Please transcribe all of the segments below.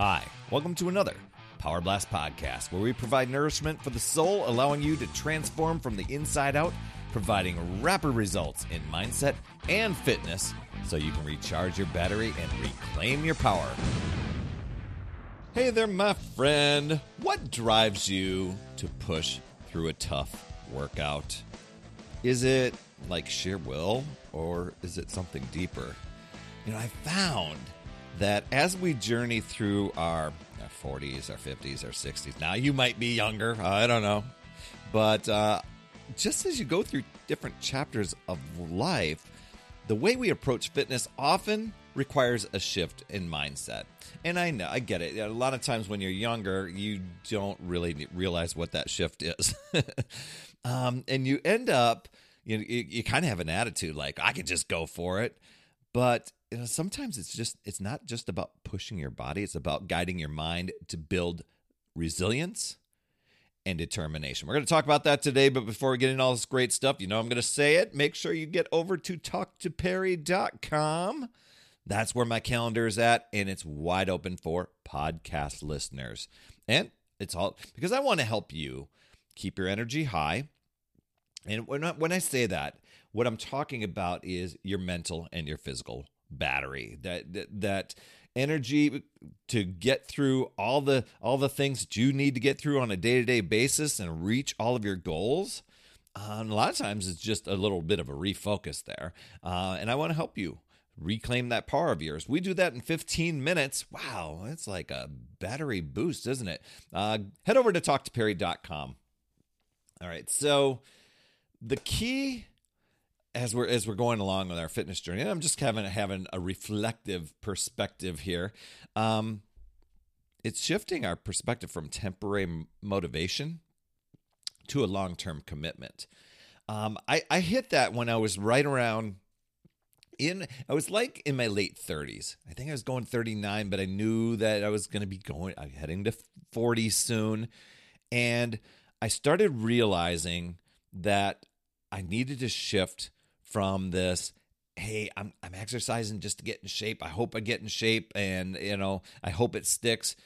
Hi, welcome to another Power Blast podcast where we provide nourishment for the soul, allowing you to transform from the inside out, providing rapid results in mindset and fitness so you can recharge your battery and reclaim your power. Hey there, my friend. What drives you to push through a tough workout? Is it like sheer will or is it something deeper? You know, I found that as we journey through our, our 40s, our 50s, our 60s, now you might be younger, I don't know, but uh, just as you go through different chapters of life, the way we approach fitness often requires a shift in mindset. And I know, I get it. A lot of times when you're younger, you don't really realize what that shift is. um, and you end up, you, you, you kind of have an attitude like, I can just go for it. But you know, sometimes it's just it's not just about pushing your body it's about guiding your mind to build resilience and determination. We're going to talk about that today but before we get into all this great stuff you know i'm going to say it make sure you get over to talktoperry.com that's where my calendar is at and it's wide open for podcast listeners. And it's all because i want to help you keep your energy high. And when I, when I say that what i'm talking about is your mental and your physical battery that, that that energy to get through all the all the things that you need to get through on a day-to-day basis and reach all of your goals. Uh, a lot of times it's just a little bit of a refocus there. Uh, and i want to help you reclaim that power of yours. We do that in 15 minutes. Wow it's like a battery boost isn't it? Uh, head over to talktoperry.com all right so the key as we're as we're going along with our fitness journey, and I'm just having having a reflective perspective here. Um, it's shifting our perspective from temporary motivation to a long term commitment. Um, I, I hit that when I was right around in I was like in my late 30s. I think I was going 39, but I knew that I was going to be going I'm heading to 40 soon and I started realizing that I needed to shift from this hey i'm i'm exercising just to get in shape. I hope i get in shape and you know i hope it sticks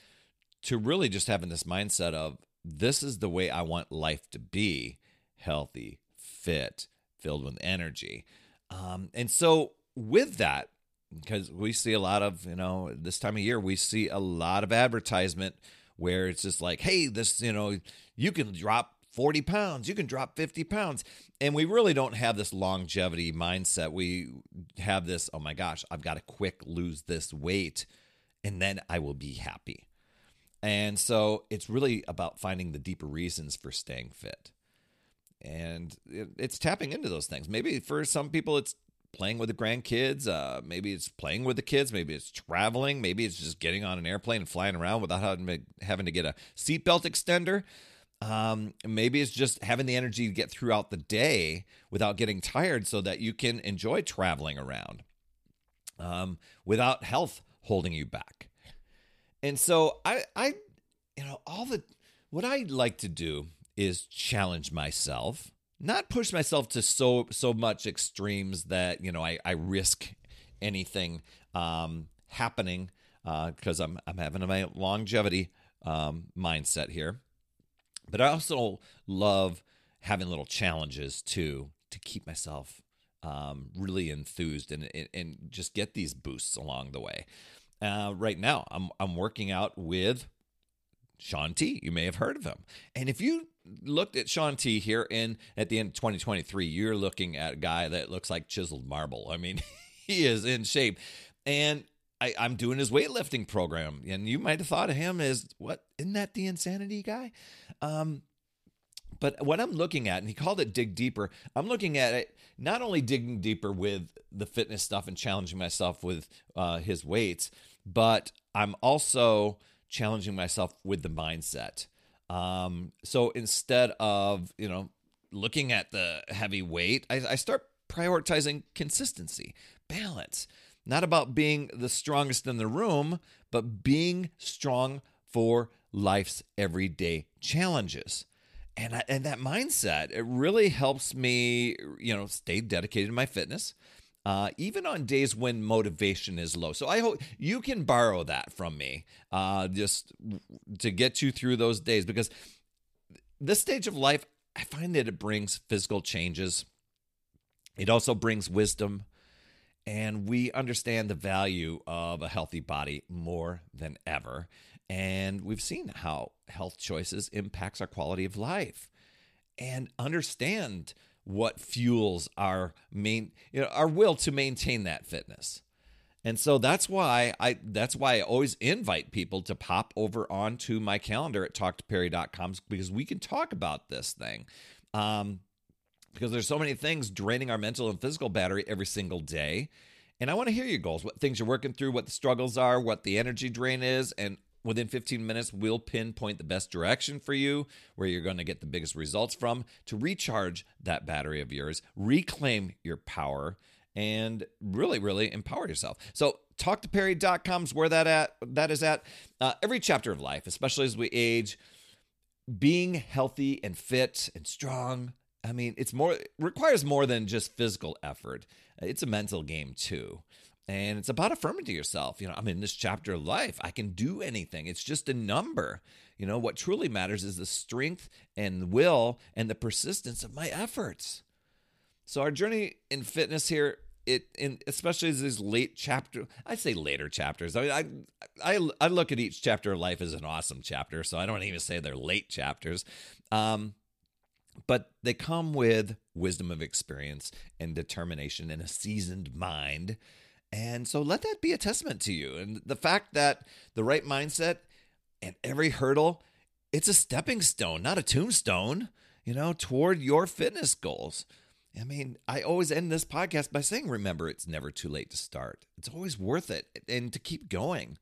to really just having this mindset of this is the way i want life to be healthy fit filled with energy. Um, and so with that because we see a lot of you know this time of year we see a lot of advertisement where it's just like hey this you know you can drop 40 pounds, you can drop 50 pounds. And we really don't have this longevity mindset. We have this, oh my gosh, I've got to quick lose this weight and then I will be happy. And so it's really about finding the deeper reasons for staying fit. And it's tapping into those things. Maybe for some people, it's playing with the grandkids. Uh, maybe it's playing with the kids. Maybe it's traveling. Maybe it's just getting on an airplane and flying around without having to get a seatbelt extender. Um, maybe it's just having the energy to get throughout the day without getting tired so that you can enjoy traveling around um, without health holding you back. And so I, I, you know, all the, what I like to do is challenge myself, not push myself to so, so much extremes that, you know, I, I risk anything um, happening because uh, I'm, I'm having my longevity um, mindset here but I also love having little challenges too to keep myself um, really enthused and, and just get these boosts along the way. Uh, right now, I'm I'm working out with Shaun T. You may have heard of him, and if you looked at Shaun T here in at the end of 2023, you're looking at a guy that looks like chiseled marble. I mean, he is in shape, and I, I, am doing his weightlifting program, and you might have thought of him as what? Isn't that the insanity guy? Um, but what I'm looking at, and he called it dig deeper. I'm looking at it not only digging deeper with the fitness stuff and challenging myself with uh, his weights, but I'm also challenging myself with the mindset. Um, so instead of you know looking at the heavy weight, I, I start prioritizing consistency, balance not about being the strongest in the room, but being strong for life's everyday challenges. And I, and that mindset, it really helps me, you know, stay dedicated to my fitness. uh, even on days when motivation is low. So I hope you can borrow that from me uh, just to get you through those days because this stage of life, I find that it brings physical changes. It also brings wisdom, and we understand the value of a healthy body more than ever. And we've seen how health choices impacts our quality of life and understand what fuels our main you know our will to maintain that fitness. And so that's why I that's why I always invite people to pop over onto my calendar at talktoperry.com because we can talk about this thing. Um, because there's so many things draining our mental and physical battery every single day. And I want to hear your goals, what things you're working through, what the struggles are, what the energy drain is, and within 15 minutes we'll pinpoint the best direction for you where you're going to get the biggest results from to recharge that battery of yours, reclaim your power and really really empower yourself. So talktoperry.com is where that at that is at uh, every chapter of life, especially as we age, being healthy and fit and strong I mean, it's more it requires more than just physical effort. It's a mental game too. And it's about affirming to yourself, you know, I'm in this chapter of life. I can do anything. It's just a number. You know, what truly matters is the strength and will and the persistence of my efforts. So our journey in fitness here, it in especially as these late chapter, I say later chapters. I mean, I I I look at each chapter of life as an awesome chapter, so I don't even say they're late chapters. Um, but they come with wisdom of experience and determination and a seasoned mind. And so let that be a testament to you. And the fact that the right mindset and every hurdle, it's a stepping stone, not a tombstone, you know, toward your fitness goals. I mean, I always end this podcast by saying, remember, it's never too late to start. It's always worth it and to keep going.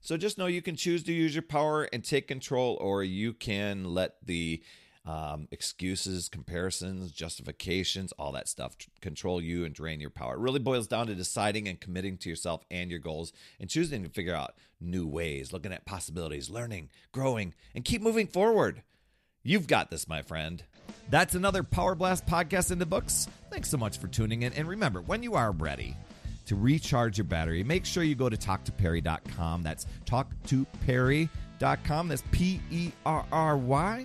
So just know you can choose to use your power and take control, or you can let the um, excuses, comparisons, justifications, all that stuff control you and drain your power. It really boils down to deciding and committing to yourself and your goals and choosing to figure out new ways, looking at possibilities, learning, growing, and keep moving forward. You've got this, my friend. That's another Power Blast podcast in the books. Thanks so much for tuning in. And remember, when you are ready to recharge your battery, make sure you go to talktoperry.com. That's talktoperry.com. That's P E R R Y